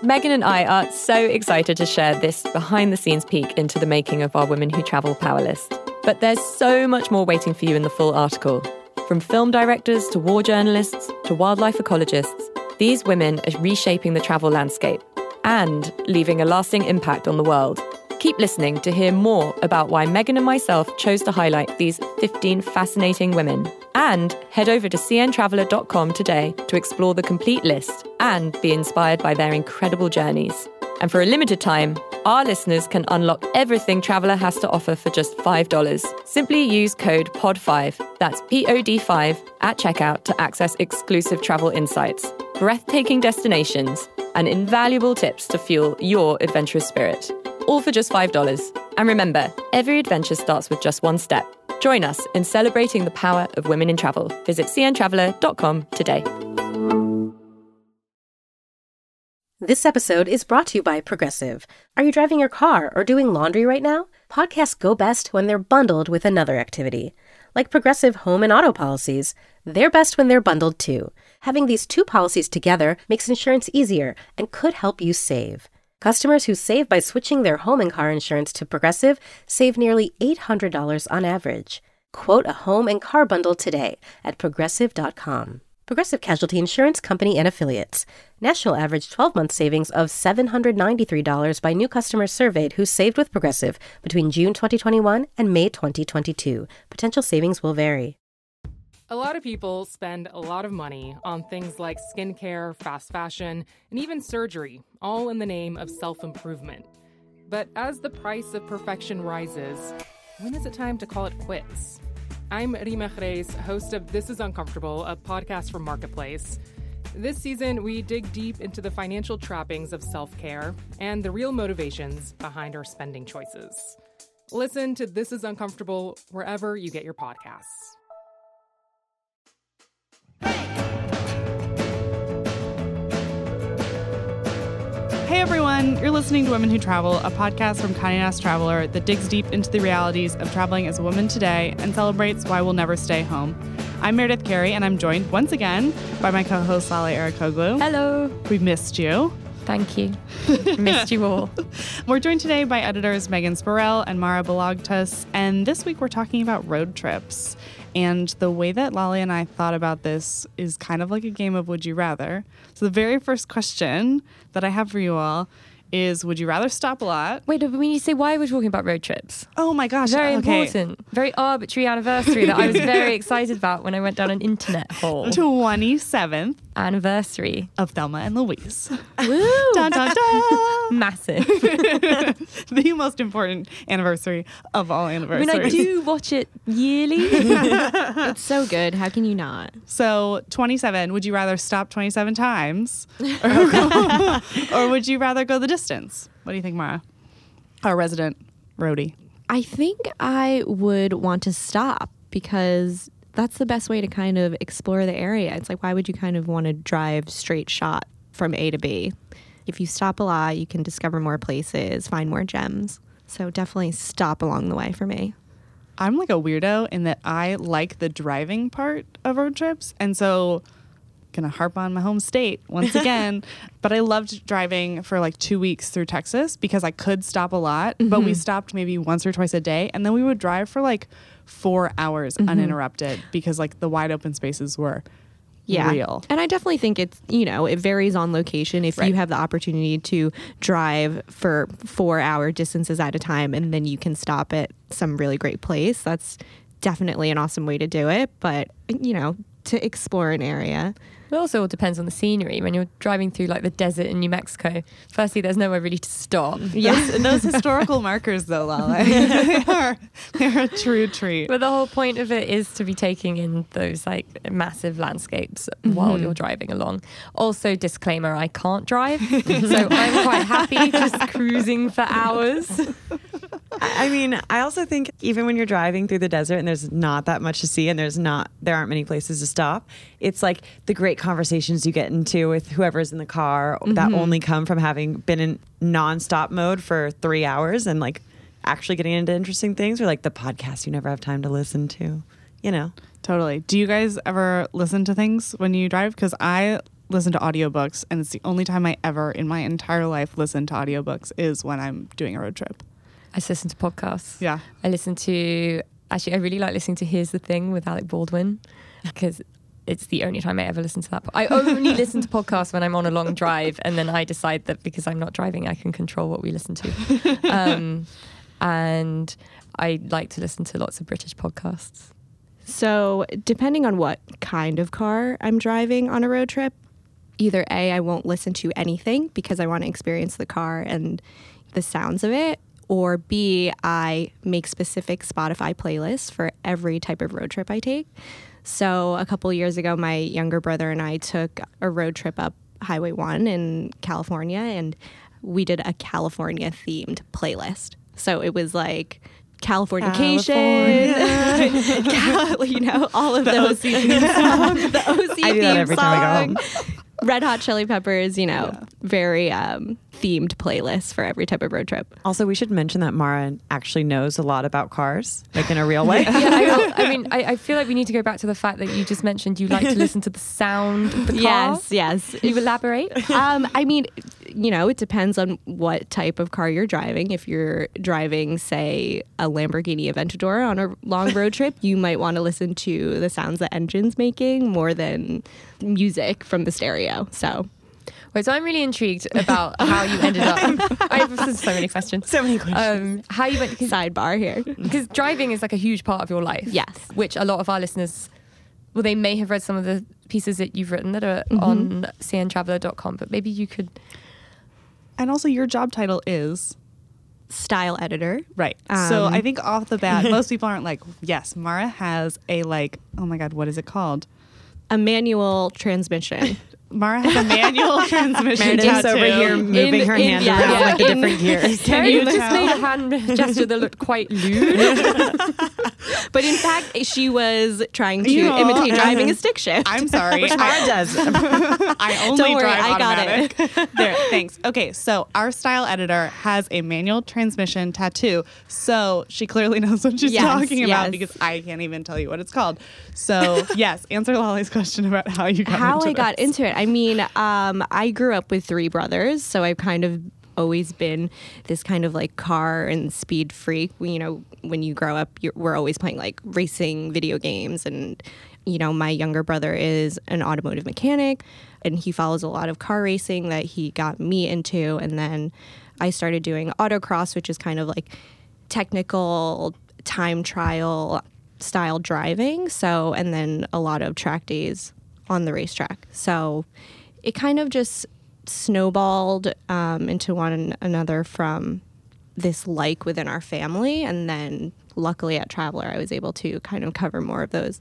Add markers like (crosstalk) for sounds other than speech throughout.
Megan and I are so excited to share this behind the scenes peek into the making of our Women Who Travel Power List. But there's so much more waiting for you in the full article. From film directors to war journalists to wildlife ecologists, these women are reshaping the travel landscape and leaving a lasting impact on the world. Keep listening to hear more about why Megan and myself chose to highlight these 15 fascinating women. And head over to cntraveler.com today to explore the complete list and be inspired by their incredible journeys. And for a limited time, our listeners can unlock everything Traveler has to offer for just $5. Simply use code POD5, that's P O D 5, at checkout to access exclusive travel insights, breathtaking destinations, and invaluable tips to fuel your adventurous spirit. All for just $5. And remember, every adventure starts with just one step. Join us in celebrating the power of women in travel. Visit cntraveler.com today. This episode is brought to you by Progressive. Are you driving your car or doing laundry right now? Podcasts go best when they're bundled with another activity. Like Progressive home and auto policies, they're best when they're bundled too. Having these two policies together makes insurance easier and could help you save. Customers who save by switching their home and car insurance to Progressive save nearly $800 on average. Quote a home and car bundle today at progressive.com. Progressive Casualty Insurance Company and Affiliates. National average 12 month savings of $793 by new customers surveyed who saved with Progressive between June 2021 and May 2022. Potential savings will vary. A lot of people spend a lot of money on things like skincare, fast fashion, and even surgery, all in the name of self improvement. But as the price of perfection rises, when is it time to call it quits? I'm Reema Khrais, host of This Is Uncomfortable, a podcast from Marketplace. This season, we dig deep into the financial trappings of self care and the real motivations behind our spending choices. Listen to This Is Uncomfortable wherever you get your podcasts. Hey everyone, you're listening to Women Who Travel, a podcast from Condé Nast Traveler that digs deep into the realities of traveling as a woman today and celebrates why we'll never stay home. I'm Meredith Carey, and I'm joined once again by my co-host Lale Arikoglu. Hello. We missed you. Thank you. (laughs) Missed you all. We're joined today by editors Megan Spurrell and Mara Balagtas, and this week we're talking about road trips. And the way that Lolly and I thought about this is kind of like a game of Would You Rather. So the very first question that I have for you all is Would you rather stop a lot? Wait, but when you say why we're talking about road trips, Oh my gosh. very okay. important, very arbitrary anniversary that I was very (laughs) excited about when I went down an internet hole. (laughs) 27th Anniversary. of Thelma and Louise. Woo! (laughs) dun, dun, dun. (laughs) Massive. (laughs) the most important anniversary of all I anniversaries. mean, I do watch it yearly. It's so good. How can you not? So 27, would you rather stop 27 times or, go- or would you rather go the distance? What do you think, Mara? Our resident roadie. I think I would want to stop because that's the best way to kind of explore the area. It's like, why would you kind of want to drive straight shot from A to B? If you stop a lot, you can discover more places, find more gems. So definitely stop along the way for me. I'm like a weirdo in that I like the driving part of road trips. And so gonna harp on my home state once (laughs) again. but I loved driving for like two weeks through Texas because I could stop a lot, but we mm-hmm. stopped maybe once or twice a day. And then we would drive for like four hours mm-hmm. uninterrupted because like the wide open spaces were yeah. real. And I definitely think it's, you know, it varies on location. If Right. you have the opportunity to drive for four hour distances at a time and then you can stop at some really great place, that's definitely an awesome way to do it. But, you know, to explore an area. It also all depends on the scenery. When you're driving through like the desert in New Mexico, firstly, there's nowhere really to stop. Yes, (laughs) those, those historical markers, though, Lala, (laughs) they are they're a true treat. But the whole point of it is to be taking in those like massive landscapes while mm-hmm. you're driving along. Also, disclaimer: I can't drive, (laughs) so I'm quite happy just cruising for hours. I mean, I also think even when you're driving through the desert and there's not that much to see and there's not there aren't many places to stop, it's like the great conversations you get into with whoever's in the car that mm-hmm. only come from having been in non-stop mode for 3 hours and like actually getting into interesting things or like the podcast you never have time to listen to, you know. Totally. Do you guys ever listen to things when you drive? Because I listen to audiobooks and it's the only time I ever in my entire life listen to audiobooks is when I'm doing a road trip. I listen to podcasts. Yeah. I listen to actually I really like listening to Here's the Thing with Alec Baldwin because it's the only time I ever listen to that. I only (laughs) listen to podcasts when I'm on a long drive, and then I decide that because I'm not driving, I can control what we listen to. (laughs) Um, and I like to listen to lots of British podcasts. So, depending on what kind of car I'm driving on a road trip, either A, I won't listen to anything because I want to experience the car and the sounds of it, or B, I make specific Spotify playlists for every type of road trip I take. So, a couple years ago, my younger brother and I took a road trip up Highway 1 in California, and we did a California themed playlist. So, it was like Californication, (laughs) Cal- you know, all of those theme (laughs) songs, the OC I do that theme every time I go song, Red Hot Chili Peppers, you know, very um, themed playlist for every type of road trip. Also, we should mention that Mara actually knows a lot about cars, like in a real way. (laughs) Yeah, I, I (laughs) mean, I, I feel like we need to go back to the fact that you just mentioned you like to listen to the sound of the car. Yes, yes. Can you elaborate? um, I mean, you know, it depends on what type of car you're driving. If you're driving, say, a Lamborghini Aventador on a long road trip, you might want to listen to the sounds the engine's making more than music from the stereo. So, Wait, so I'm really intrigued about (laughs) how you ended up. I (laughs) have so many questions. So many questions. Um, how you went because sidebar here. because driving is like a huge part of your life. Yes. Which a lot of our listeners, well, they may have read some of the pieces that you've written that are Mm-hmm. on cntraveler.com, but maybe you could. And also your job title is Style editor. Right. so Um, I think off the bat, (laughs) most people aren't like, yes, Mara has a like, oh my God, what is it called? A manual transmission. (laughs) Mara has a manual (laughs) transmission Meredith's tattoo. over here moving her in- hand yeah, around yeah, like the in- different gears. Can you you just tell? made a hand gesture that looked quite lewd. But in fact, she was trying to imitate driving a stick shift. I'm sorry. Which Mara I, does. (laughs) I (laughs) only Don't worry, drive I got it. automatic. (laughs) there, thanks. Okay, so our style editor has a manual transmission tattoo. So she clearly knows what she's Yes, talking about yes. because I can't even tell you what it's called. So yes, answer Lolly's question about how you got how into I got into it. I mean, um, I grew up with three brothers, so I've kind of always been this kind of like car and speed freak. You know, when you grow up, we're always playing like racing video games, and you know, my younger brother is an automotive mechanic, and he follows a lot of car racing that he got me into, and then I started doing autocross, which is kind of like technical time trial style driving. So, and then a lot of track days on the racetrack. So it kind of just snowballed um, into one another from this like within our family. And then luckily at Traveler, I was able to kind of cover more of those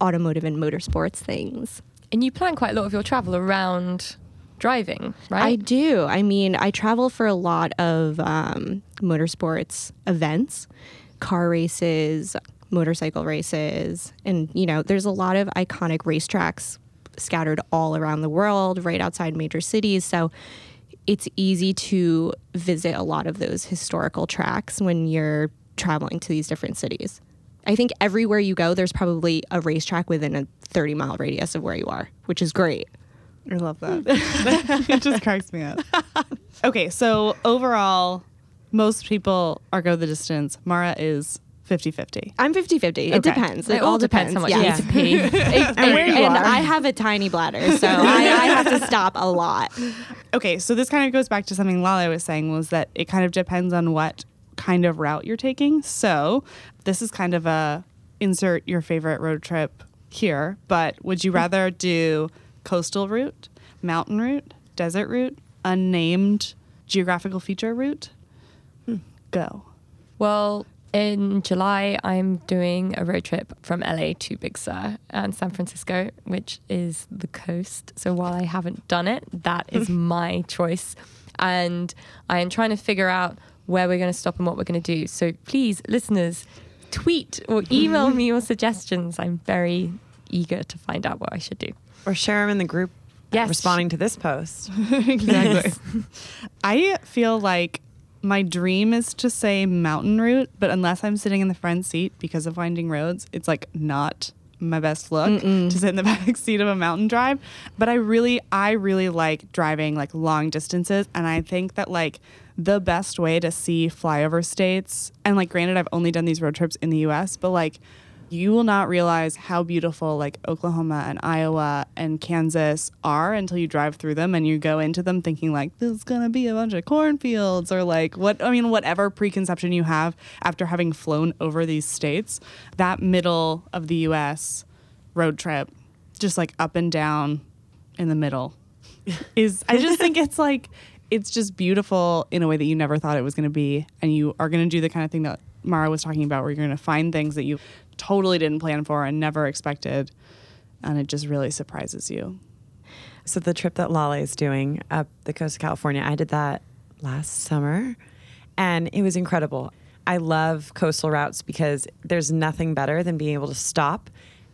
automotive and motorsports things. and you plan quite a lot of your travel around driving, right? I do. I mean, I travel for a lot of um, motorsports events, car races, motorcycle races, and you know, there's a lot of iconic racetracks scattered all around the world, right outside major cities. So it's easy to visit a lot of those historical tracks when you're traveling to these different cities. I think everywhere you go, there's probably a racetrack within a 30 mile radius of where you are, which is great. I love that. (laughs) (laughs) it just cracks me up. (laughs) Okay, so overall, most people are go the distance. Mara is 50 50. I'm 50 50. It Okay. depends. it all depends how much you yeah. need to pee. (laughs) and where you and are. I have a tiny bladder, so I, I have to stop a lot. Okay, so this kind of goes back to something Lala was saying was that it kind of depends on what kind of route you're taking. So this is kind of a insert your favorite road trip here, but would you rather do coastal route, mountain route, desert route, unnamed geographical feature route? Hmm. Go. Well, in July, I'm doing a road trip from LA to Big Sur and San Francisco, which is the coast. So while I haven't done it, that is (laughs) my choice. And I am trying to figure out where we're going to stop and what we're going to do. So please, listeners, tweet or email (laughs) me your suggestions. I'm very eager to find out what I should do. Or share them in the group Yes. responding to this post. (laughs) exactly. I feel like my dream is to say mountain route, but unless I'm sitting in the front seat because of winding roads, it's like not my best look (laughs) to sit in the back (laughs) seat of a mountain drive. But I really, I really like driving like long distances. And I think that like the best way to see flyover states, and like granted, I've only done these road trips in the US, but like you will not realize how beautiful like Oklahoma and Iowa and Kansas are until you drive through them and you go into them thinking like this is gonna be a bunch of cornfields or like what I mean whatever preconception you have after having flown over these states. That middle of the U.S. road trip, just like up and down in the middle, (laughs) is I just think it's like it's just beautiful in a way that you never thought it was going to be, and you are going to do the kind of thing that Mara was talking about, where you're going to find things that you totally didn't plan for and never expected, and it just really surprises you. So the trip that Lale is doing up the coast of California, I did that last summer, and it was incredible. I love coastal routes because there's nothing better than being able to stop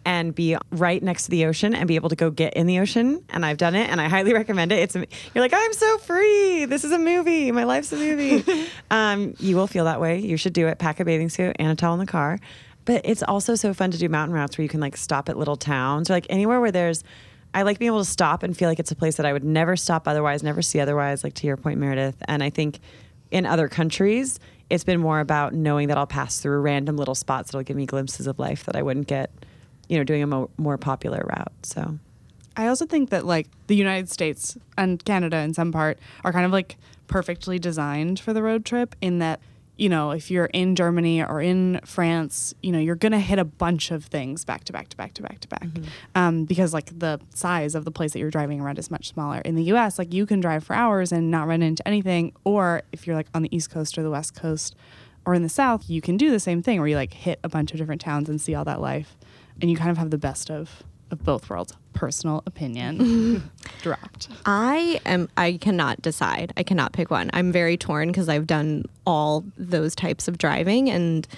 and be right next to the ocean and be able to go get in the ocean. And I've done it, and I highly (laughs) recommend it. It's you're like I'm so free. This is a movie. My life's a movie. (laughs) um, you will feel that way. You should do it. Pack a bathing suit and a towel in the car. But it's also so fun to do mountain routes where you can like stop at little towns or like anywhere where there's. I like being able to stop and feel like it's a place that I would never stop otherwise, never see otherwise. Like to your point, Meredith. And I think in other countries, it's been more about knowing that I'll pass through random little spots that'll give me glimpses of life that I wouldn't get, you know, doing a mo- more popular route. So I also think that like the United States and Canada in some part are kind of like perfectly designed for the road trip in that you know if you're in Germany or in France you know you're gonna hit a bunch of things back to back to back to back to back. Um, because like the size of the place that you're driving around is much smaller. In the US like you can drive for hours and not run into anything or if you're like on the east coast or the west coast or in the south you can do the same thing where you like hit a bunch of different towns and see all that life and you kind of have the best of of both worlds. Personal opinion (laughs) dropped. I am. I cannot decide. I cannot pick one. I'm very torn because I've done all those types of driving, and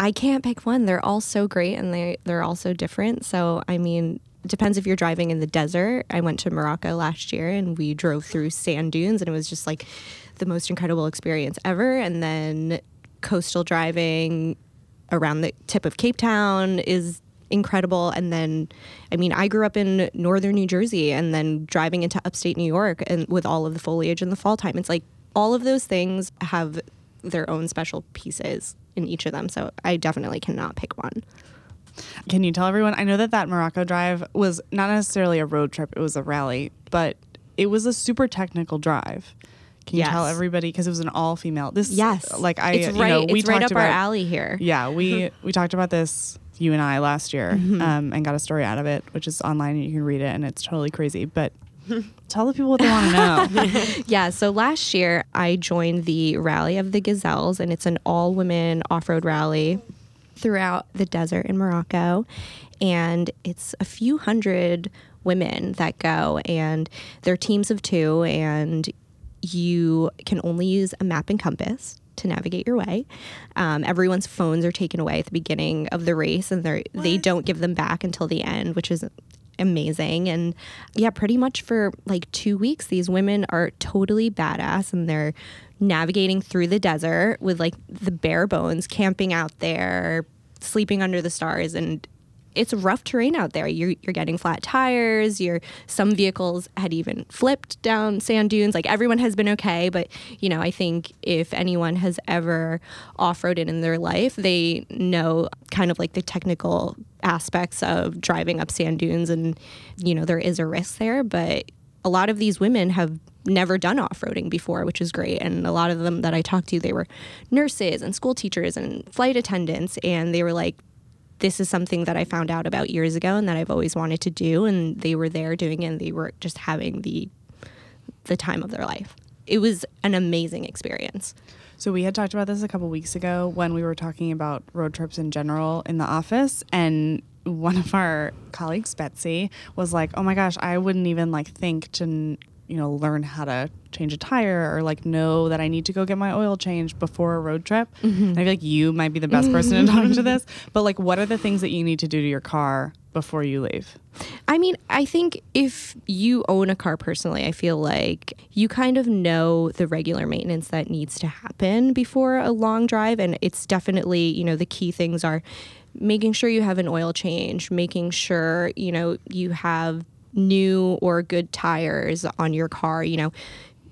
I can't pick one. They're all so great, and they they're all so different. So I mean, it depends if you're driving in the desert. I went to Morocco last year, and we drove through sand dunes, and it was just like the most incredible experience ever. And then coastal driving around the tip of Cape Town is incredible. And then, I mean, I grew up in northern New Jersey and then driving into upstate New York and with all of the foliage in the fall time. It's like all of those things have their own special pieces in each of them. So I definitely cannot pick one. Can you tell everyone? I know that that Morocco drive was not necessarily a road trip; it was a rally, but it was a super technical drive. Can Yes. you tell everybody because it was an all female? This Yes. like I it's you right, know we it's right talked up our alley here. yeah we (laughs) we talked about this you and I last year Mm-hmm. um, and got a story out of it, which is online and you can read it and it's totally crazy. But (laughs) tell the people what they want to know. (laughs) Yeah, so last year I joined the Rally of the Gazelles, and it's an all women off road rally throughout the desert in Morocco. And it's a few hundred women that go, and they're teams of two, and you can only use a map and compass to navigate your way. Um, everyone's phones are taken away at the beginning of the race, and they they don't give them back until the end, which is amazing. And yeah, pretty much for like two weeks, these women are totally badass, and they're navigating through the desert with like the bare bones, camping out there, sleeping under the stars, and it's rough terrain out there. You're, you're getting flat tires. You're some vehicles had even flipped down sand dunes. Like everyone has been okay, but you know, I think if anyone has ever off-roaded in their life, they know kind of like the technical aspects of driving up sand dunes, and you know, there is a risk there. But a lot of these women have never done off-roading before which is great and a lot of them that i talked to they were nurses and school teachers and flight attendants and they were like this is something that I found out about years ago and that I've always wanted to do. And they were there doing it and they were just having the the time of their life. It was an amazing experience. So we had talked about this a couple weeks ago when we were talking about road trips in general in the office and one of our colleagues Betsy was like, "Oh my gosh, I wouldn't even like think to you know, learn how to change a tire or like know that I need to go get my oil changed before a road trip. Mm-hmm. I feel like you might be the best person to (laughs) talk to this. But like, what are the things that you need to do to your car before you leave? I mean, I think if you own a car personally, I feel like you kind of know the regular maintenance that needs to happen before a long drive. And it's definitely, you know, the key things are making sure you have an oil change, making sure, you know, you have new or good tires on your car, you know,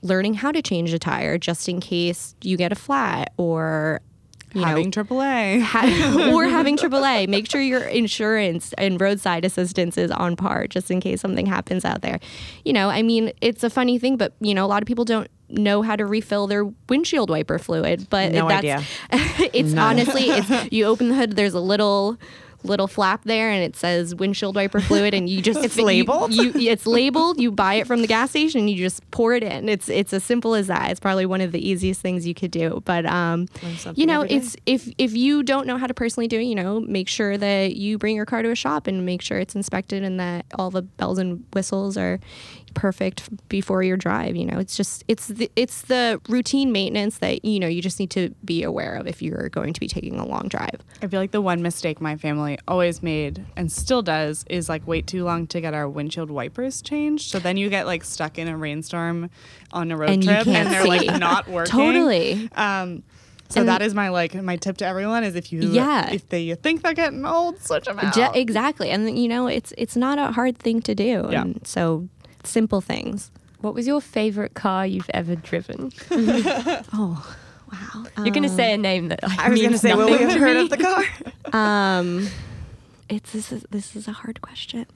learning how to change a tire just in case you get a flat or you know, Having AAA. ha- (laughs) or having AAA. Make sure your insurance and roadside assistance is on par just in case something happens out there. You know, I mean, it's a funny thing, but you know, a lot of people don't know how to refill their windshield wiper fluid. But No that's idea. (laughs) it's honestly it's (laughs) you open the hood, there's a little little flap there and it says windshield wiper fluid and you just (laughs) It's you- labeled? you, it's labeled you buy it from the gas station and you just pour it in. It's it's as simple as that. It's probably one of the easiest things you could do. But um you know it's if if you don't know how to personally do it you know make sure that you bring your car to a shop and make sure it's inspected and that all the bells and whistles are perfect before your drive you know it's just it's the, it's the routine maintenance that you know you just need to be aware of if you're going to be taking a long drive I feel like the one mistake my family always made and still does is like wait too long to get our windshield wipers changed. So then you get like stuck in a rainstorm on a road And trip and they're like not (laughs) working. Totally. Um, so And- that is my like my tip to everyone is if you Yeah. if they think they're getting old, switch them out. Ju- exactly and you know it's it's not a hard thing to do Yeah. and so simple things What was your favorite car you've ever driven? (laughs) oh wow You're going to say a name that I was going to say, will we have heard of the car? (laughs) Um, it's this is this is a hard question.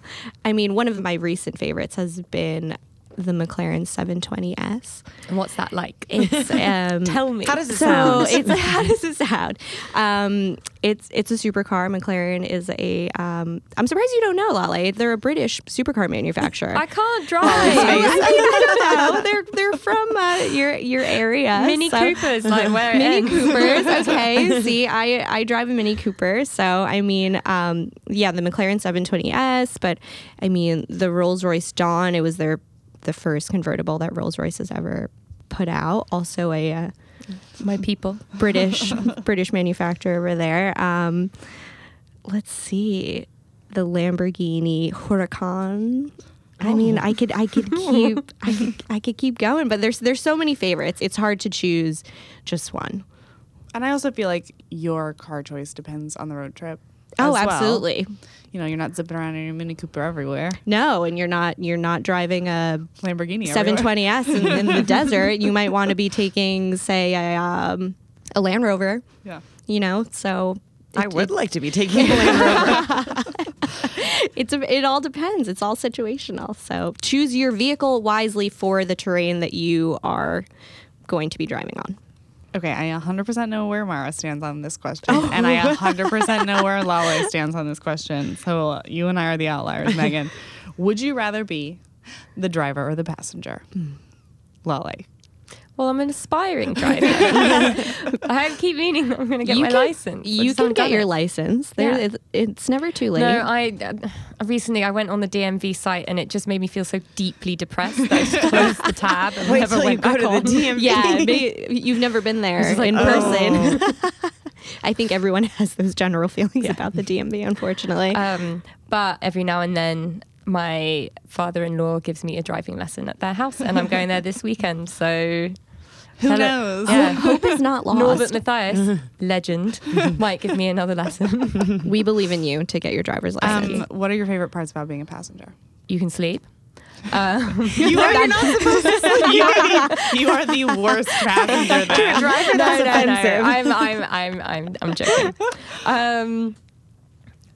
I mean, one of my recent favorites has been the McLaren 720S. And what's that like? It's (laughs) um, Tell me. How does it so sound? it's (laughs) how does it sound? Um, it's it's a supercar. McLaren is a. Um, I'm surprised you don't know, Lale. They're a British supercar manufacturer. I can't drive. I don't (laughs) know. They're they're from uh, your your area. Mini so- Coopers, like where Mini ends. Coopers. Okay. See, I I drive a Mini Cooper, so I mean, um, yeah, the McLaren 720S, but I mean the Rolls Royce Dawn. It was their the first convertible that Rolls Royce has ever put out. Also a uh, My people. British (laughs) British manufacturer over there. Um, let's see, the Lamborghini Huracan. I mean, I could, I could keep, (laughs) I could, I could keep going, but there's, there's so many favorites. It's hard to choose just one. And I also feel like your car choice depends on the road trip. Oh, as well. absolutely. You know, you're not zipping around in your Mini Cooper everywhere. No, and you're not, you're not driving a Lamborghini. everywhere. 720s in, in the (laughs) desert. You might want to be taking, say, a, um, a Land Rover. Yeah. You know, so I it- would like to be taking a Land Rover. (laughs) it's a, it all depends. It's all situational. So choose your vehicle wisely for the terrain that you are going to be driving on. Okay, I 100% know where Mara stands on this question, oh. and I (laughs) 100% know where Lale stands on this question. So you and I are the outliers, Megan. (laughs) Would you rather be the driver or the passenger? Hmm. Lale. Well, I'm an aspiring (laughs) driver. (laughs) I keep meaning that I'm going to get you my can, license. You can get your it. license. There, Yeah. it- it's never too late. No, I uh, recently I went on the DMV site and it just made me feel so deeply depressed that I just (laughs) closed the tab and Wait never till you went go back on. DMV. yeah, you've never been there like, in oh. person. I think everyone has those general feelings about the DMV, unfortunately. Um, but every now and then, my father-in-law gives me a driving lesson at their house, and I'm going there this weekend. So Who Hello- knows? Yeah. Hope is not lost. Norbert Matthias, legend, (laughs) might give me another lesson. (laughs) we believe in you to get your driver's license. Um, what are your favorite parts about being a passenger? you can sleep. Um, (laughs) You are you're not supposed to sleep. You are, you are the worst passenger then. Driver, no, that's no, no. offensive. I'm, I'm, I'm, I'm, I'm joking. Um,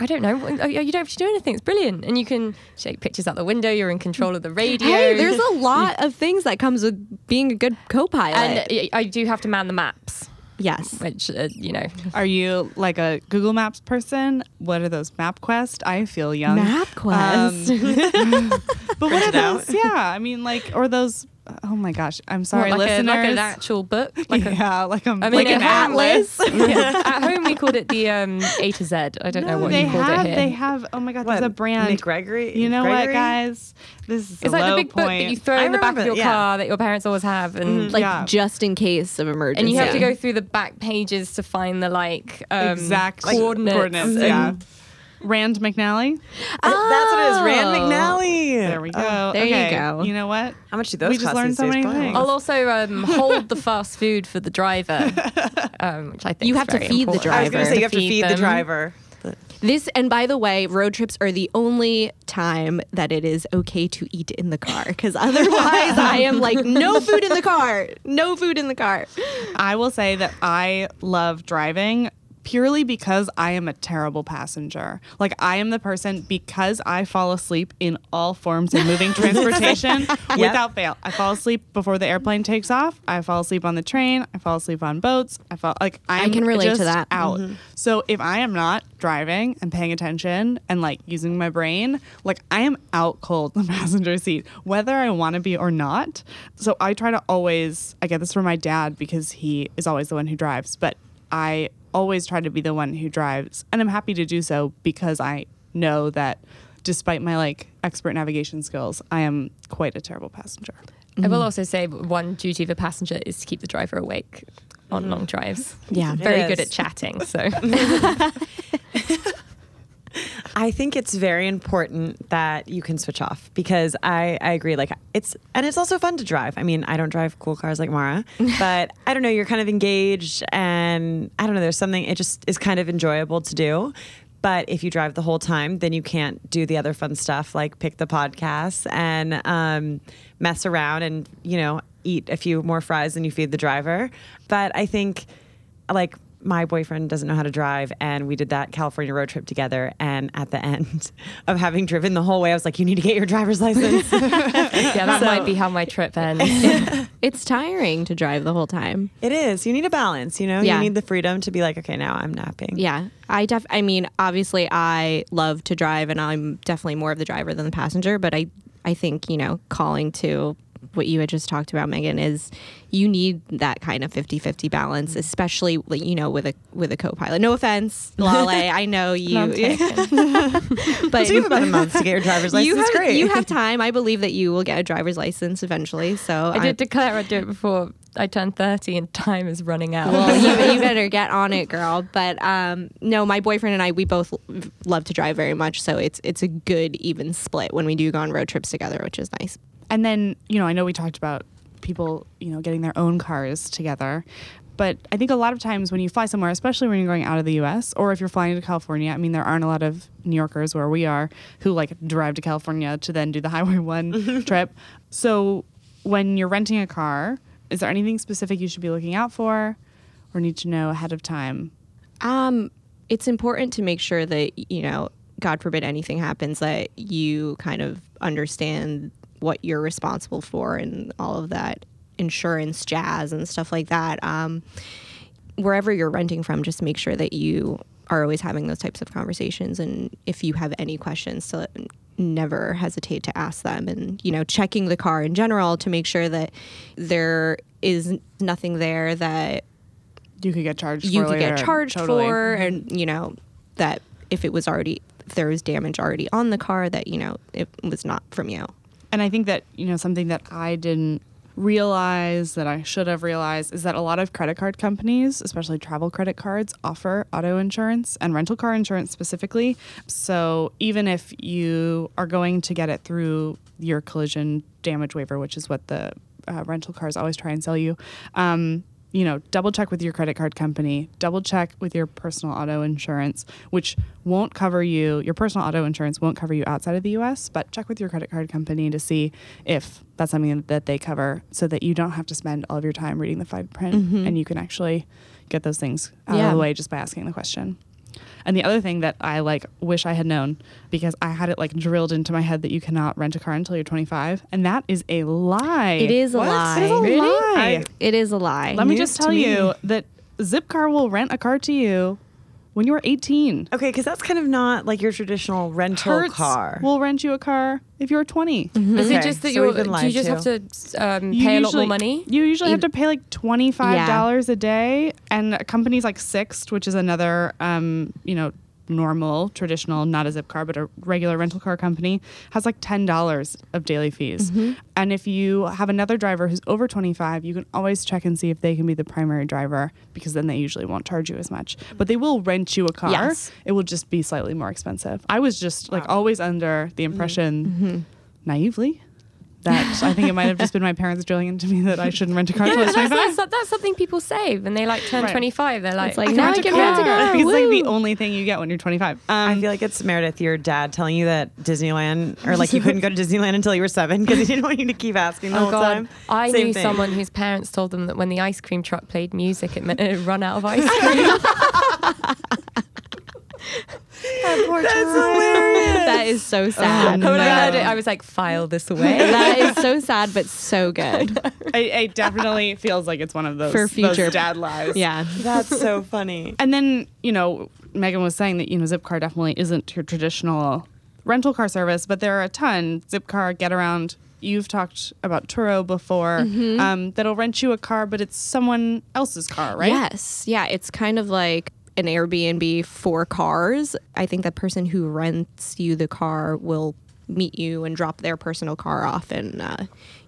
I don't know. Uh, You don't have to do anything. It's brilliant, and you can take pictures out the window. You're in control of the radio. Hey, there's a lot of things that comes with being a good co-pilot. and I- I do have to man the maps, yes. which uh, you know. Are you like a Google Maps person? What are those? MapQuest? I feel young. MapQuest. Um, (laughs) but what are Print it out. those? Yeah, I mean, like, or those oh my gosh, I'm sorry, What, like, a, like an actual book. Like a, (laughs) yeah, like a, I mean, like an has- atlas. (laughs) yeah. At home, we called it the um, A to Z. I don't know what they you called have. it here. They have. Oh my god, What, there's a brand. Nick Gregory? You know Gregory? what, guys? This is it's a like the low big book that you throw I in the back of remember, your yeah. car that your parents always have, and like Yeah. just in case of emergency. and you have to go through the back pages to find the like um, exact coordinates. coordinates. and- Yeah. Rand McNally. That's what it is. Rand Oh. McNally. There we go. there you go. You know what? How much do those We just learned so many things. I'll also um, (laughs) hold the fast food for the driver, um, which I think You is have to very feed the important. I was going to driver. say you have to feed the them. driver. This, and by the way, road trips are the only time that it is okay to eat in the car because (laughs) otherwise I am like, no food in the car, no food in the car. I will say that I love driving purely because I am a terrible passenger. Like I am the person because I fall asleep in all forms of moving (laughs) transportation without fail. I fall asleep before the airplane takes off. I fall asleep on the train. I fall asleep on boats. I fall like I'm can relate to that. Out. Mm-hmm. So if I am not driving and paying attention and like using my brain, like I am out cold in (laughs) the passenger seat, whether I want to be or not. So I try to always, I get this from my dad because he is always the one who drives, but I always try to be the one who drives. And I'm happy to do so because I know that despite my like expert navigation skills, I am quite a terrible passenger. I will mm. also say one duty of a passenger is to keep the driver awake on long drives. Yeah. Very good at chatting. So (laughs) (laughs) (laughs) I think it's very important that you can switch off because I, I agree. Like it's and it's also fun to drive. I mean, I don't drive cool cars like Mara, (laughs) but I don't know. You're kind of engaged, and I don't know. There's something. It just is kind of enjoyable to do. But if you drive the whole time, then you can't do the other fun stuff like pick the podcasts and um, mess around and you know eat a few more fries than you feed the driver. But I think like my boyfriend doesn't know how to drive and we did that California road trip together and at the end (laughs) of having driven the whole way I was like you need to get your driver's license. (laughs) yeah, that might be how my trip (laughs) ends. It's tiring to drive the whole time. it is. You need a balance, you know? Yeah. You need the freedom to be like okay, now I'm napping. Yeah. I def I mean, obviously I love to drive and I'm definitely more of the driver than the passenger, but I I think, you know, calling to what you had just talked about Megan is you need that kind of 50-50 balance especially you know with a with a co-pilot no offense Lale (laughs) I know you (laughs) (laughs) but you have about a month to get your driver's license. you have, Great. you have time I believe that you will get a driver's license eventually so I did declare I'd do it before I turned 30 and time is running out. well, you, you better get on it, girl. But um, no, my boyfriend and I, we both love to drive very much, so it's it's a good even split when we do go on road trips together, which is nice. And then, you know, I know we talked about people, you know, getting their own cars together. But I think a lot of times when you fly somewhere, especially when you're going out of the US or if you're flying to California, I mean, there aren't a lot of New Yorkers where we are who like drive to California to then do the (laughs) Highway 1 (laughs) trip. So when you're renting a car, is there anything specific you should be looking out for or need to know ahead of time? Um, it's important to make sure that you know, God forbid anything happens, that you kind of understand what you're responsible for and all of that insurance jazz and stuff like that. Um, wherever you're renting from, just make sure that you are always having those types of conversations. And if you have any questions, to never hesitate to ask them. And you know, checking the car in general to make sure that there is nothing there that You could get charged you for could get charged Totally. for, and you know that if it was already if there was damage already on the car, that you know it was not from you. And I think that, you know, something that I didn't realize that I should have realized is that a lot of credit card companies, especially travel credit cards, offer auto insurance and rental car insurance specifically. So even if you are going to get it through your collision damage waiver, which is what the uh, rental cars always try and sell you, um, you know, double check with your credit card company, double check with your personal auto insurance, which won't cover you, your personal auto insurance won't cover you outside of the US, but check with your credit card company to see if that's something that they cover so that you don't have to spend all of your time reading the fine print mm-hmm. and you can actually get those things out Yeah. of the way just by asking the question. And the other thing that I like wish I had known because I had it like drilled into my head that you cannot rent a car until you're 25, and that is a lie. It is a What? lie. It is a lie. It is a lie. Let me just tell you that Zipcar will rent a car to you when you were 18. Okay, because that's kind of not like your traditional rental Hertz car. will rent you a car if you're 20. Is Okay, it just that so you're, do you just to. have to um, You pay a lot more money? You usually have to pay like twenty five dollars a day, and companies like Sixt, which is another, um, you know, normal, traditional, not a zip car, but a regular rental car company, has like ten dollars of daily fees. Mm-hmm. And if you have another driver who's over twenty five, you can always check and see if they can be the primary driver, because then they usually won't charge you as much. But they will rent you a car. Yes. It will just be slightly more expensive. I was just like always under the impression, Mm-hmm. naively. That (laughs) I think it might have just been my parents drilling into me that I shouldn't rent a car until I was that's, 25. that's, that's something people say when they like turn Right. 25. They're like, It's like, I can now rent I a can car. rent a car. It's like the only thing you get when you're 25. Um, I feel like it's Meredith, your dad, telling you that Disneyland or like you couldn't go to Disneyland until you were seven because he didn't want you to keep asking the Oh whole God! time. I Same knew thing. someone whose parents told them that when the ice cream truck played music, it meant it had run out of ice (laughs) cream. (laughs) That's hilarious. that is so sad. when I heard it, I was like, "File this (laughs) away." that is so sad, but so good. (laughs) it, it definitely feels like it's one of those, For future- those dad lies. Yeah. That's so funny. And then, you know, Megan was saying that, you know, Zipcar definitely isn't your traditional rental car service, but there are a ton. Zipcar, Get Around, you've talked about Turo before, Mm-hmm. um, that'll rent you a car, but it's someone else's car, right? Yes. Yeah. It's kind of like an Airbnb for cars. I think the person who rents you the car will meet you and drop their personal car off, and uh,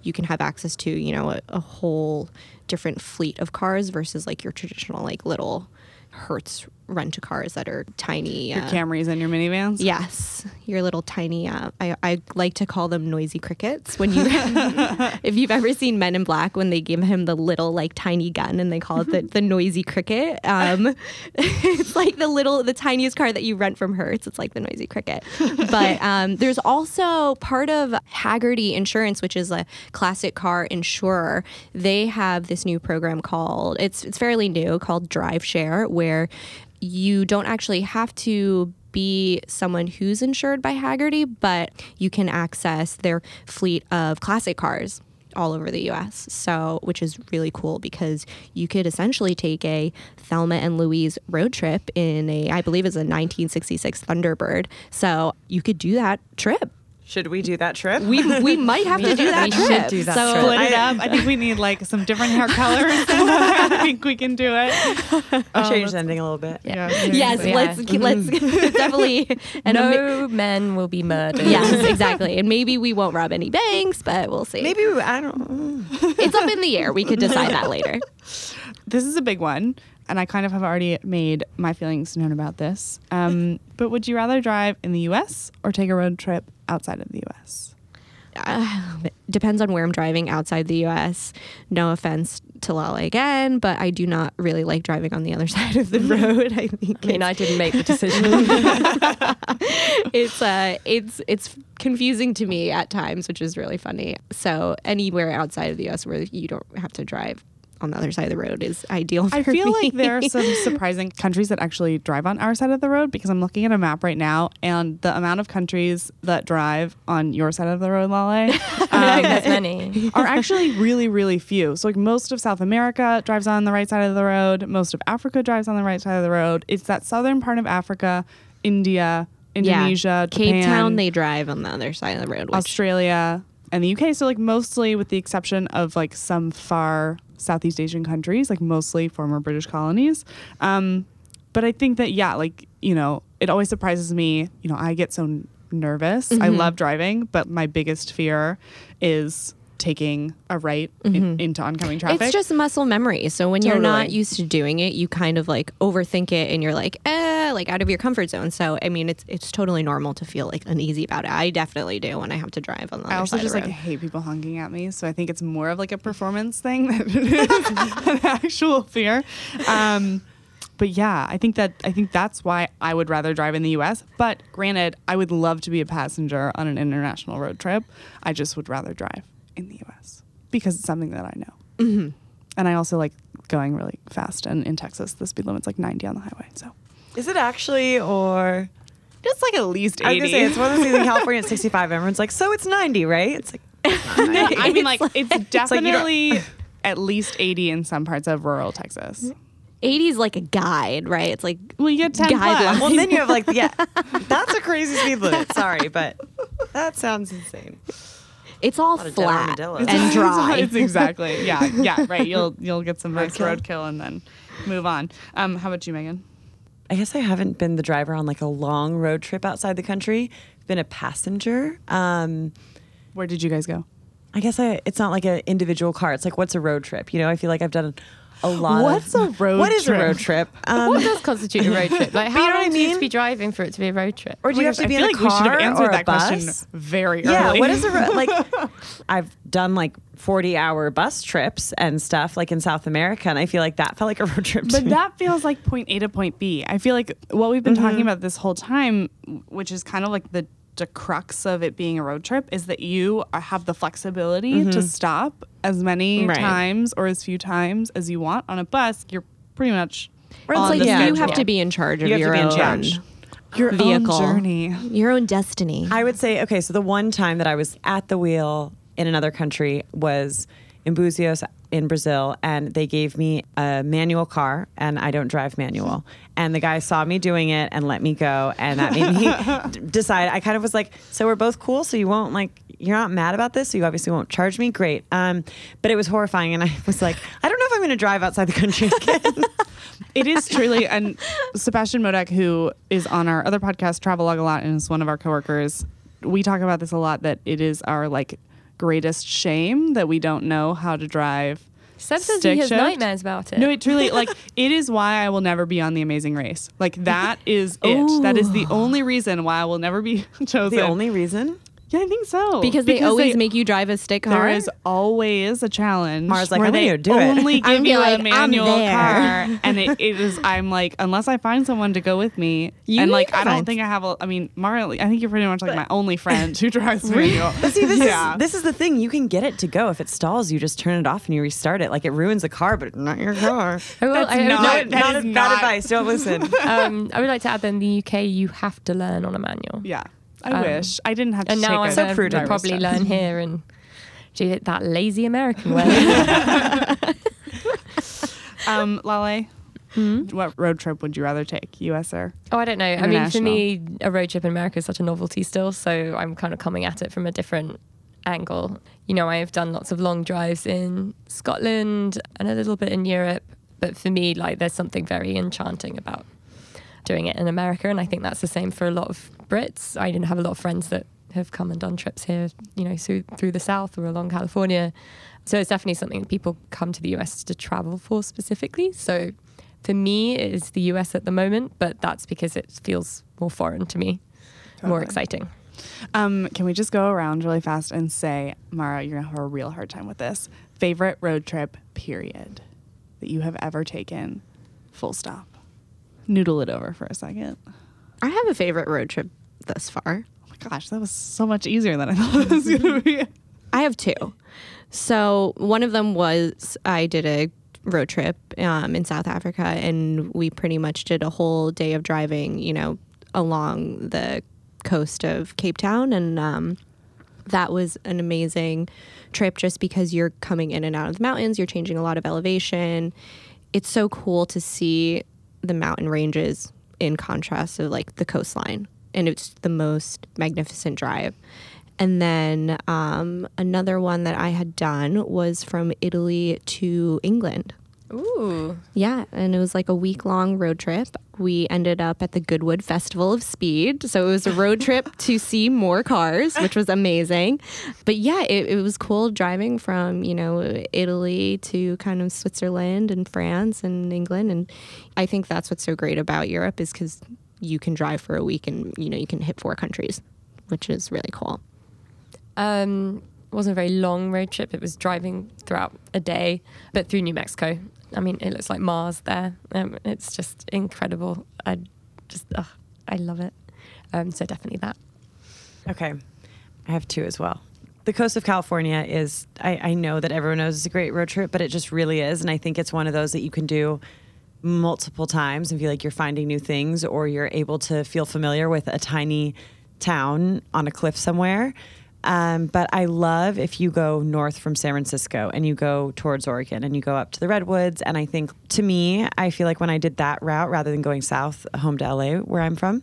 you can have access to, you know, a, a whole different fleet of cars versus like your traditional, like little Hertz rent a cars that are tiny. Your uh, Camrys and your minivans. Yes, your little tiny. Uh, I I like to call them noisy crickets. When you, (laughs) (laughs) if you've ever seen Men in Black, when they give him the little like tiny gun and they call it the, (laughs) the noisy cricket. Um, it's like the little, the tiniest car that you rent from Hertz. It's like the noisy cricket. But um, there's also part of Hagerty Insurance, which is a classic car insurer. They have this new program called it's it's fairly new called Drive Share, where you don't actually have to be someone who's insured by Hagerty, but you can access their fleet of classic cars all over the US. So, which is really cool because you could essentially take a Thelma and Louise road trip in a, I believe it's a 1966 Thunderbird. So, you could do that trip. Should we do that trip? We, we (laughs) might have to do that We trip. should do that so, trip. Split it up. I think we need like some different hair colors. (laughs) I think we can do it. (laughs) Um, I'll change the ending a little bit. Yeah. Yes, Yeah. let's mm-hmm. let's definitely and ama- no men will be murdered. Yes, exactly. And maybe we won't rob any banks, but we'll see. Maybe we, I don't. it's up in the air. We could decide that later. This is a big one, and I kind of have already made my feelings known about this. Um, (laughs) but would you rather drive in the U.S. or take a road trip outside of the U.S.? Uh, depends on where I'm driving outside the U.S. No offense to Lala again, but I do not really like driving on the other (laughs) side of the (laughs) road. I think I mean, I didn't make the decision. it's uh it's it's confusing to me at times, which is really funny. So anywhere outside of the U.S. where you don't have to drive on the other side of the road is ideal. For I feel me. like there are some (laughs) surprising countries that actually drive on our side of the road because I'm looking at a map right now, and the amount of countries that drive on your side of the road, Lale, (laughs) um, I don't think there's many. (laughs) are actually really, really few. So, like, most of South America drives on the right side of the road, most of Africa drives on the right side of the road. It's that southern part of Africa, India, Indonesia, Cape Japan, Town, they drive on the other side of the road. Which, Australia, and the UK. So, like, mostly with the exception of like some far Southeast Asian countries, like mostly former British colonies. Um, but I think that, yeah, like, you know, it always surprises me. You know, I get so nervous. I Mm-hmm. love driving, but my biggest fear is taking a right in, into oncoming traffic. Mm-hmm. It's just muscle memory. So when you're not used to doing it, you kind of like overthink it and you're like, eh, like out of your comfort zone. So I mean, it's it's totally normal to feel like uneasy about it. I definitely do when I have to drive on the other I also side just of like hate people honking at me, so I think it's more of like a performance thing than (laughs) an actual fear. Um, but yeah, I think that I think that's why I would rather drive in the U.S. But granted, I would love to be a passenger on an international road trip. I just would rather drive in the U.S. because it's something that I know, Mm-hmm. and I also like going really fast. And in Texas, the speed limit's like 90 on the highway, so Is it actually or? just like at least 80. I was gonna say it's one of those things in California at 65. Everyone's like, so it's 90, right? It's like, (laughs) (laughs) I mean, like it's like you don't- definitely (laughs) at least 80 in some parts of rural Texas. 80 is like a guide, right? It's like Well, you get 10 plus. Guidelines. Well, then you have like, yeah, that's a crazy speed limit. Sorry, but that sounds insane. It's all of flat and (laughs) dry. it's exactly. Yeah, (laughs) yeah, right. You'll you'll get some nice Roadkill. roadkill and then move on. Um, how about you, Megan? I guess I haven't been the driver on like a long road trip outside the country. I've been a passenger. Um, Where did you guys go? I guess I, it's not like an individual car. It's like what's a road trip? You know, I feel like I've done a lot. What's of, a (laughs) road What is trip? a road trip? Um, what does constitute a road trip? (laughs) Like, you know how what long I do you have to be driving for it to be a road trip? or do you have to I be feel in like a we car should have answered or a that bus? question very early. Yeah, what is a ro- like? (laughs) I've done like forty-hour bus trips and stuff, like in South America, and I feel like that felt like a road trip. to But me. that feels like point A to point B. I feel like what we've been Mm-hmm. talking about this whole time, which is kind of like the, the crux of it being a road trip, is that you are- have the flexibility to stop as many. Right. times or as few times as you want. On a bus, you're pretty much Or it's on like the you have to be in charge of You have to your be in own charge. your vehicle. own journey. your own destiny. I would say, okay, so the one time that I was at the wheel in another country was in Buzios in Brazil, and they gave me a manual car, and I don't drive manual. And the guy saw me doing it and let me go, and that made me (laughs) d- decide. I kind of was like, so we're both cool, so you won't like, you're not mad about this, so you obviously won't charge me. Great. Um, but it was horrifying, and I was like, I don't know if I'm going to drive outside the country again. (laughs) It is truly, and Sebastian Modak, who is on our other podcast, Travelog a lot, and is one of our coworkers. We talk about this a lot. That it is our like greatest shame that we don't know how to drive. Seb says he has shift. nightmares about it. No, it truly like (laughs) it is why I will never be on the Amazing Race. Like that is it. That is the only reason why I will never be (laughs) chosen. the only reason. Yeah, I think so. because they always make you drive a stick car. There is always a challenge. Mara's like, where I'm they go do it. only (laughs) I'm give you like, a I'm manual car, (laughs) and it, it is. I'm like, unless I find someone to go with me, You and like, I don't find- think I have. a I mean, Mara, I think you're pretty much like my only friend who drives manual. But see, this yeah. is this is the thing. You can get it to go. If it stalls, you just turn it off and you restart it. Like it ruins the car, but not your car. (laughs) I will- That's I would not- like- that not, is bad not- advice. Don't listen. um, I would like to add that in the UK, you have to learn on a manual. yeah, I Um, wish I didn't have to. And now I'm So prudent. probably learn here and (laughs) do it that lazy American way. (laughs) Um, Lale, Hmm? what road trip would you rather take, U.S. or? oh, I don't know. I mean, for me, a road trip in America is such a novelty still. So I'm kind of coming at it from a different angle. You know, I've done lots of long drives in Scotland and a little bit in Europe. But for me, like, there's something very enchanting about doing it in America. And I think that's the same for a lot of Brits. I didn't have a lot of friends that have come and done trips here, you know, through, through the South or along California. So it's definitely something that people come to the US to travel for specifically. So for me, it is the US at the moment, but that's because it feels more foreign to me, more exciting. Um, can we just go around really fast and say, Mara, you're gonna have a real hard time with this. Favorite road trip, period, that you have ever taken, full stop. Noodle it over for a second. I have a favorite road trip thus far. Oh my gosh, that was so much easier than I (laughs) thought it was gonna be. (laughs) I have two. So one of them was I did a road trip um, in South Africa, and we pretty much did a whole day of driving, you know, along the coast of Cape Town, and um, that was an amazing trip just because you're coming in and out of the mountains, you're changing a lot of elevation. It's so cool to see the mountain ranges in contrast to like the coastline, and it's the most magnificent drive. And then um, another one that I had done was from Italy to England. Ooh. Yeah, and it was like a week long road trip. We ended up at the Goodwood Festival of Speed. So it was a road (laughs) trip to see more cars, which was amazing. But yeah, it, it was cool driving from, you know, Italy to kind of Switzerland and France and England. And I think that's what's so great about Europe is because you can drive for a week and, you know, you can hit four countries, which is really cool. Um, it wasn't a very long road trip. It was driving throughout a day, but through New Mexico. I mean, it looks like Mars there. Um, it's just incredible. I just, ugh, I love it. Um, so definitely that. Okay. I have two as well. The coast of California is, I, I know that everyone knows it's a great road trip, but it just really is. And I think it's one of those that you can do multiple times and feel like you're finding new things or you're able to feel familiar with a tiny town on a cliff somewhere. Um, but I love if you go north from San Francisco and you go towards Oregon and you go up to the redwoods. And I think to me, I feel like when I did that route rather than going south home to LA, where I'm from,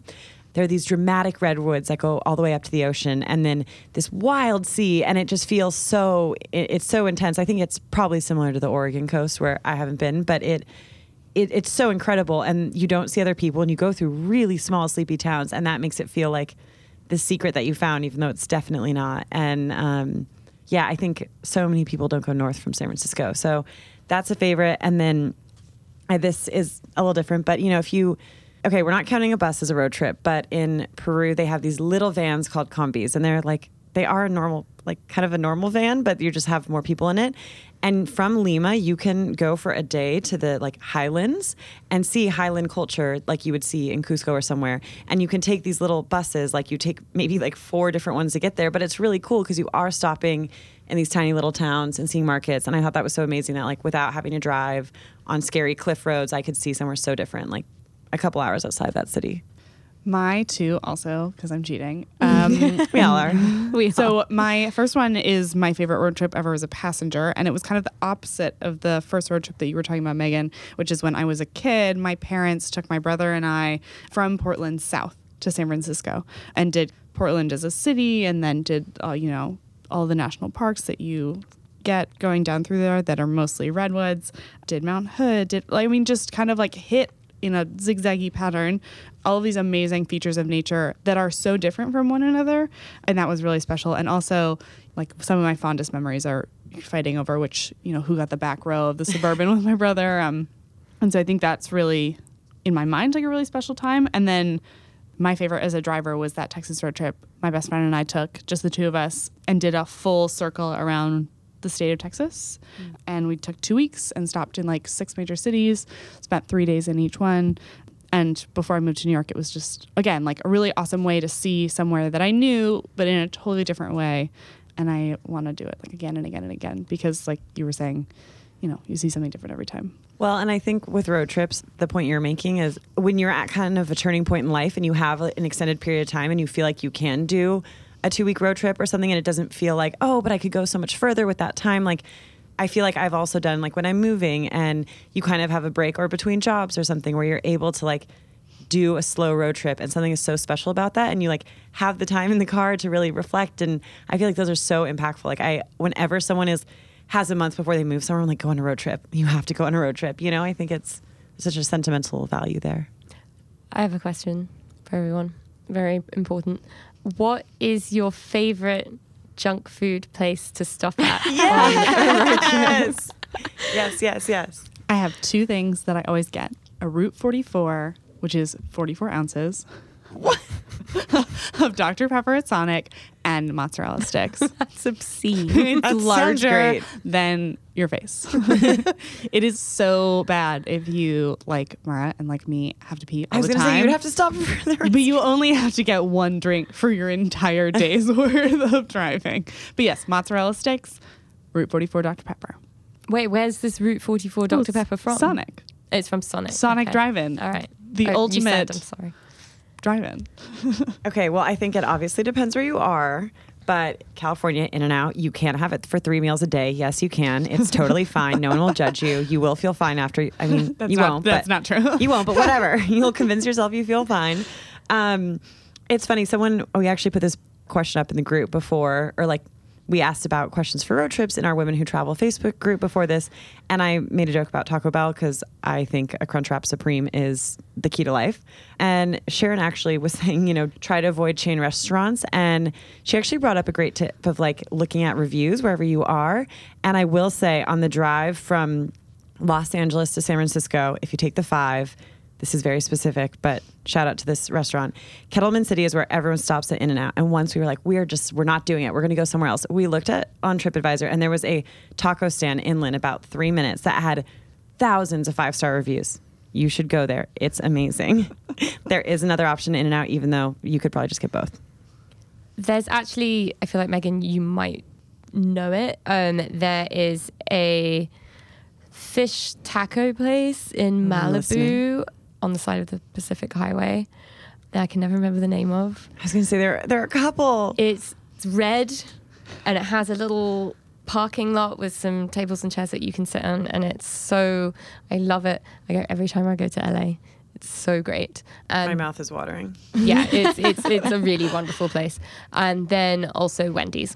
there are these dramatic redwoods that go all the way up to the ocean and then this wild sea and it just feels so it, it's so intense i think it's probably similar to the oregon coast where i haven't been but it, it it's so incredible. And you don't see other people and you go through really small sleepy towns and that makes it feel like the secret that you found even though it's definitely not. And um, yeah i think so many people don't go north from san francisco. So that's a favorite. And then uh, this is a little different but you know if you okay, we're not counting a bus as a road trip, but in Peru they have these little vans called combis, and they're like they are a normal, like kind of a normal van, but you just have more people in it. And from Lima, you can go for a day to the like highlands and see highland culture like you would see in Cusco or somewhere. And you can take these little buses, like you take maybe like four different ones to get there, but it's really cool because you are stopping in these tiny little towns and seeing markets. And I thought that was so amazing that like without having to drive on scary cliff roads, I could see somewhere so different. Like a couple hours outside that city. My two also because I'm cheating. (laughs) Um, we all are. We so my first one is my favorite road trip ever as a passenger, and it was kind of the opposite of the first road trip that you were talking about, Megan, which is when I was a kid. My parents took my brother and I from Portland south to San Francisco and did Portland as a city, and then did uh, you know all the national parks that you get going down through there that are mostly redwoods. Did Mount Hood. Did I mean just kind of like hit in a zigzaggy pattern all of these amazing features of nature that are so different from one another and that was really special and also like some of my fondest memories are fighting over which you know who got the back row of the suburban (laughs) with my brother um, and so i think that's really in my mind like a really special time and then my favorite as a driver was that texas road trip my best friend and i took just the two of us and did a full circle around the state of Texas. Mm. And we took two weeks and stopped in like six major cities, spent three days in each one. And before I moved to New York, it was just, again, like a really awesome way to see somewhere that I knew, but in a totally different way. And I want to do it like again and again and again because, like you were saying, you know, you see something different every time. Well, and I think with road trips, the point you're making is when you're at kind of a turning point in life and you have an extended period of time and you feel like you can do a two week road trip or something and it doesn't feel like, oh, but I could go so much further with that time. Like, I feel like I've also done like when I'm moving and you kind of have a break or between jobs or something where you're able to like do a slow road trip and something is so special about that and you like have the time in the car to really reflect and I feel like those are so impactful. Like I whenever someone is has a month before they move somewhere, I'm like, go on a road trip. You have to go on a road trip. You know, I think it's such a sentimental value there. I have a question for everyone. Very important. What is your favorite junk food place to stop at? (laughs) (laughs) Yes. (laughs) yes, yes, yes. I have two things that I always get a Route 44, which is 44 ounces. (laughs) of Dr. Pepper at Sonic and mozzarella sticks. (laughs) That's obscene. (laughs) it's That larger than your face. it is so bad if you, like Mara and like me, have to pee all I was the gonna time. say you'd have to stop for the but you only have to get one drink for your entire day's worth of driving. But yes, mozzarella sticks, Route 44 Dr. Pepper. Wait, where's this Route 44 Dr. it's Pepper from? Sonic. It's from Sonic. Sonic Okay. Drive-In. All right. The Oh, you said, ultimate- I'm sorry. Drive in. (laughs) Okay, well, I think it obviously depends where you are, but California, In and Out, you can have it for three meals a day. Yes, you can. It's totally (laughs) fine. No one will judge you. You will feel fine after. I mean, (laughs) That's you not- won't. that's not true. You won't, but whatever. You'll convince yourself you feel fine. Um, it's funny. Someone we actually put this question up in the group before, or like we asked about questions for road trips in our Women Who Travel Facebook group before this, and I made a joke about Taco Bell because I think a Crunchwrap Supreme is the key to life. And Sharon actually was (laughs) saying, you know, try to avoid chain restaurants, and she actually brought up a great tip of like looking at reviews wherever you are. And I will say, on the drive from Los Angeles to San Francisco, if you take the five, this is very specific, but shout out to this restaurant. Kettleman City is where everyone stops at In and Out. And once we were like, we're just, we're not doing it. We're going to go somewhere else. We looked at on TripAdvisor and there was a taco stand inland about three minutes that had thousands of five star reviews. You should go there. It's amazing. (laughs) there is another option In and Out, even though you could probably just get both. There's actually, I feel like Megan, you might know it. Um, there is a fish taco place in Malibu. On the side of the Pacific Highway that I can never remember the name of. I was going to say there, there are a couple. It's It's red, and it has a little parking lot with some tables and chairs that you can sit on, and it's so I love it. I go every time I go to LA. It's so great. My mouth is watering. yeah, it's (laughs) it's it's a really wonderful place. And then also Wendy's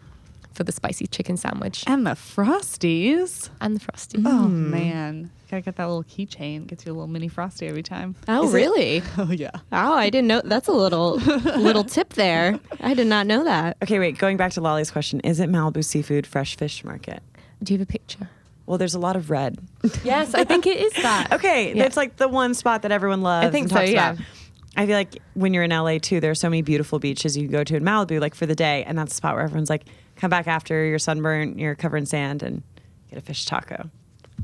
for the spicy chicken sandwich And the Frosties. and the Frosties. Oh mm. man, gotta get that little keychain. Gets you a little mini Frosty every time. Oh, really? (laughs) Oh yeah. Oh, I didn't know. That's a little (laughs) little tip there. I did not know that. Okay, wait. Going back to Lale's question, is it Malibu Seafood Fresh Fish Market? Do you have a picture? Well, there's a lot of red. (laughs) Yes, I think it is that. Okay, Yeah. it's like the one spot that everyone loves. I think and so, talks yeah. about. I feel like when you're in LA too, there's so many beautiful beaches you can go to in Malibu, like for the day, and that's the spot where everyone's like, come back after you're sunburnt, you're covered in sand, and get a fish taco.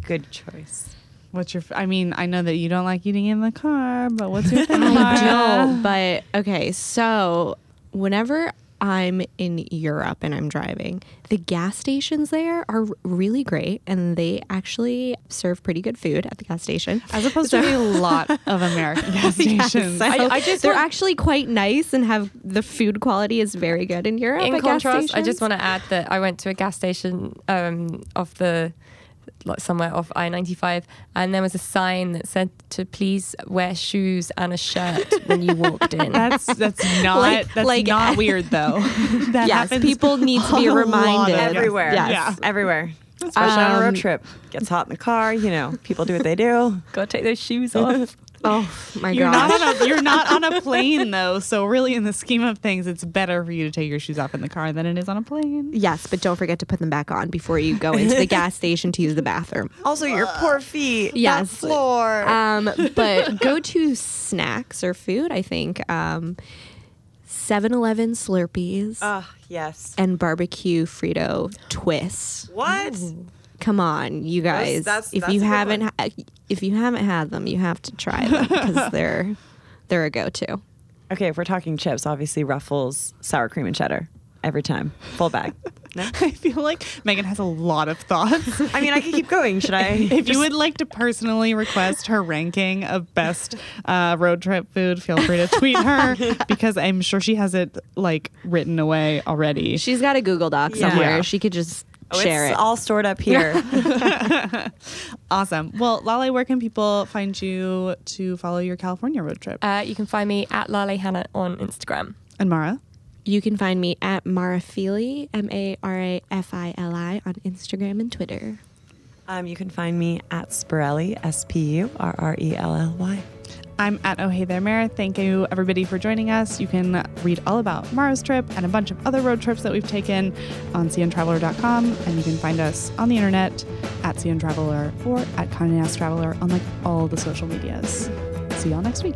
Good choice. What's your? f- I mean, I know that you don't like eating in the car, but what's your (laughs) thing? I don't. But okay, so whenever I'm in Europe and I'm driving, the gas stations there are really great, and they actually serve pretty good food at the gas station. As opposed to a lot (laughs) of American gas stations. so I- I just they're want- actually quite nice and have the food quality is very good in Europe. In contrast, I just want to add that I went to a gas station um, off the like somewhere off I ninety five, and there was a sign that said to please wear shoes and a shirt when you walked in. (laughs) That's that's not Like- that's like- not (laughs) weird though. that Yes, (laughs) happens people need to be reminded. Everywhere. Yes. Yeah. Everywhere. Especially on a road Um, trip. Gets hot in the car, you know, people do what they do. Gotta take those shoes off. Oh my You're gosh. not on a you're not on a plane though, so really in the scheme of things, it's better for you to take your shoes off in the car than it is on a plane. Yes, but don't forget to put them back on before you go into the (laughs) gas station to use the bathroom. Also, your poor feet. that Yes. floor. Um, but (laughs) go to snacks or food, I think. Um, 7-Eleven Slurpees Ah, yes. and barbecue Frito twists. What? Come on, you guys. that's- if that's you haven't one. ha- if you haven't had them, you have to try them because (laughs) they're they're a go-to. Okay, if we're talking chips, obviously Ruffles, sour cream and cheddar. Every time. Full bag. (laughs) No? I feel like Megan has a lot of thoughts. (laughs) I mean, I could keep going. Should I? If you would like to personally request her ranking of best uh, road trip food, feel free to tweet her because I'm sure she has it like written away already. She's got a Google Doc somewhere. Yeah. She could just Oh, share it's it. all stored up here. (laughs) (laughs) Awesome. Well, Lale, where can people find you to follow your California road trip? Uh, you can find me at Lale Hannah on Instagram. And Mara? You can find me at Mara Marafili, M A R A F I L I, on Instagram and Twitter. um, you can find me at Spurrelly, S P U R R E L L Y. I'm at Oh Hey There Mara. Thank you everybody for joining us. You can read all about Mara's trip and a bunch of other road trips that we've taken on cntraveler.com. And you can find us on the internet at cntraveler or at Condé Nast Traveler on like all the social medias. See y'all next week.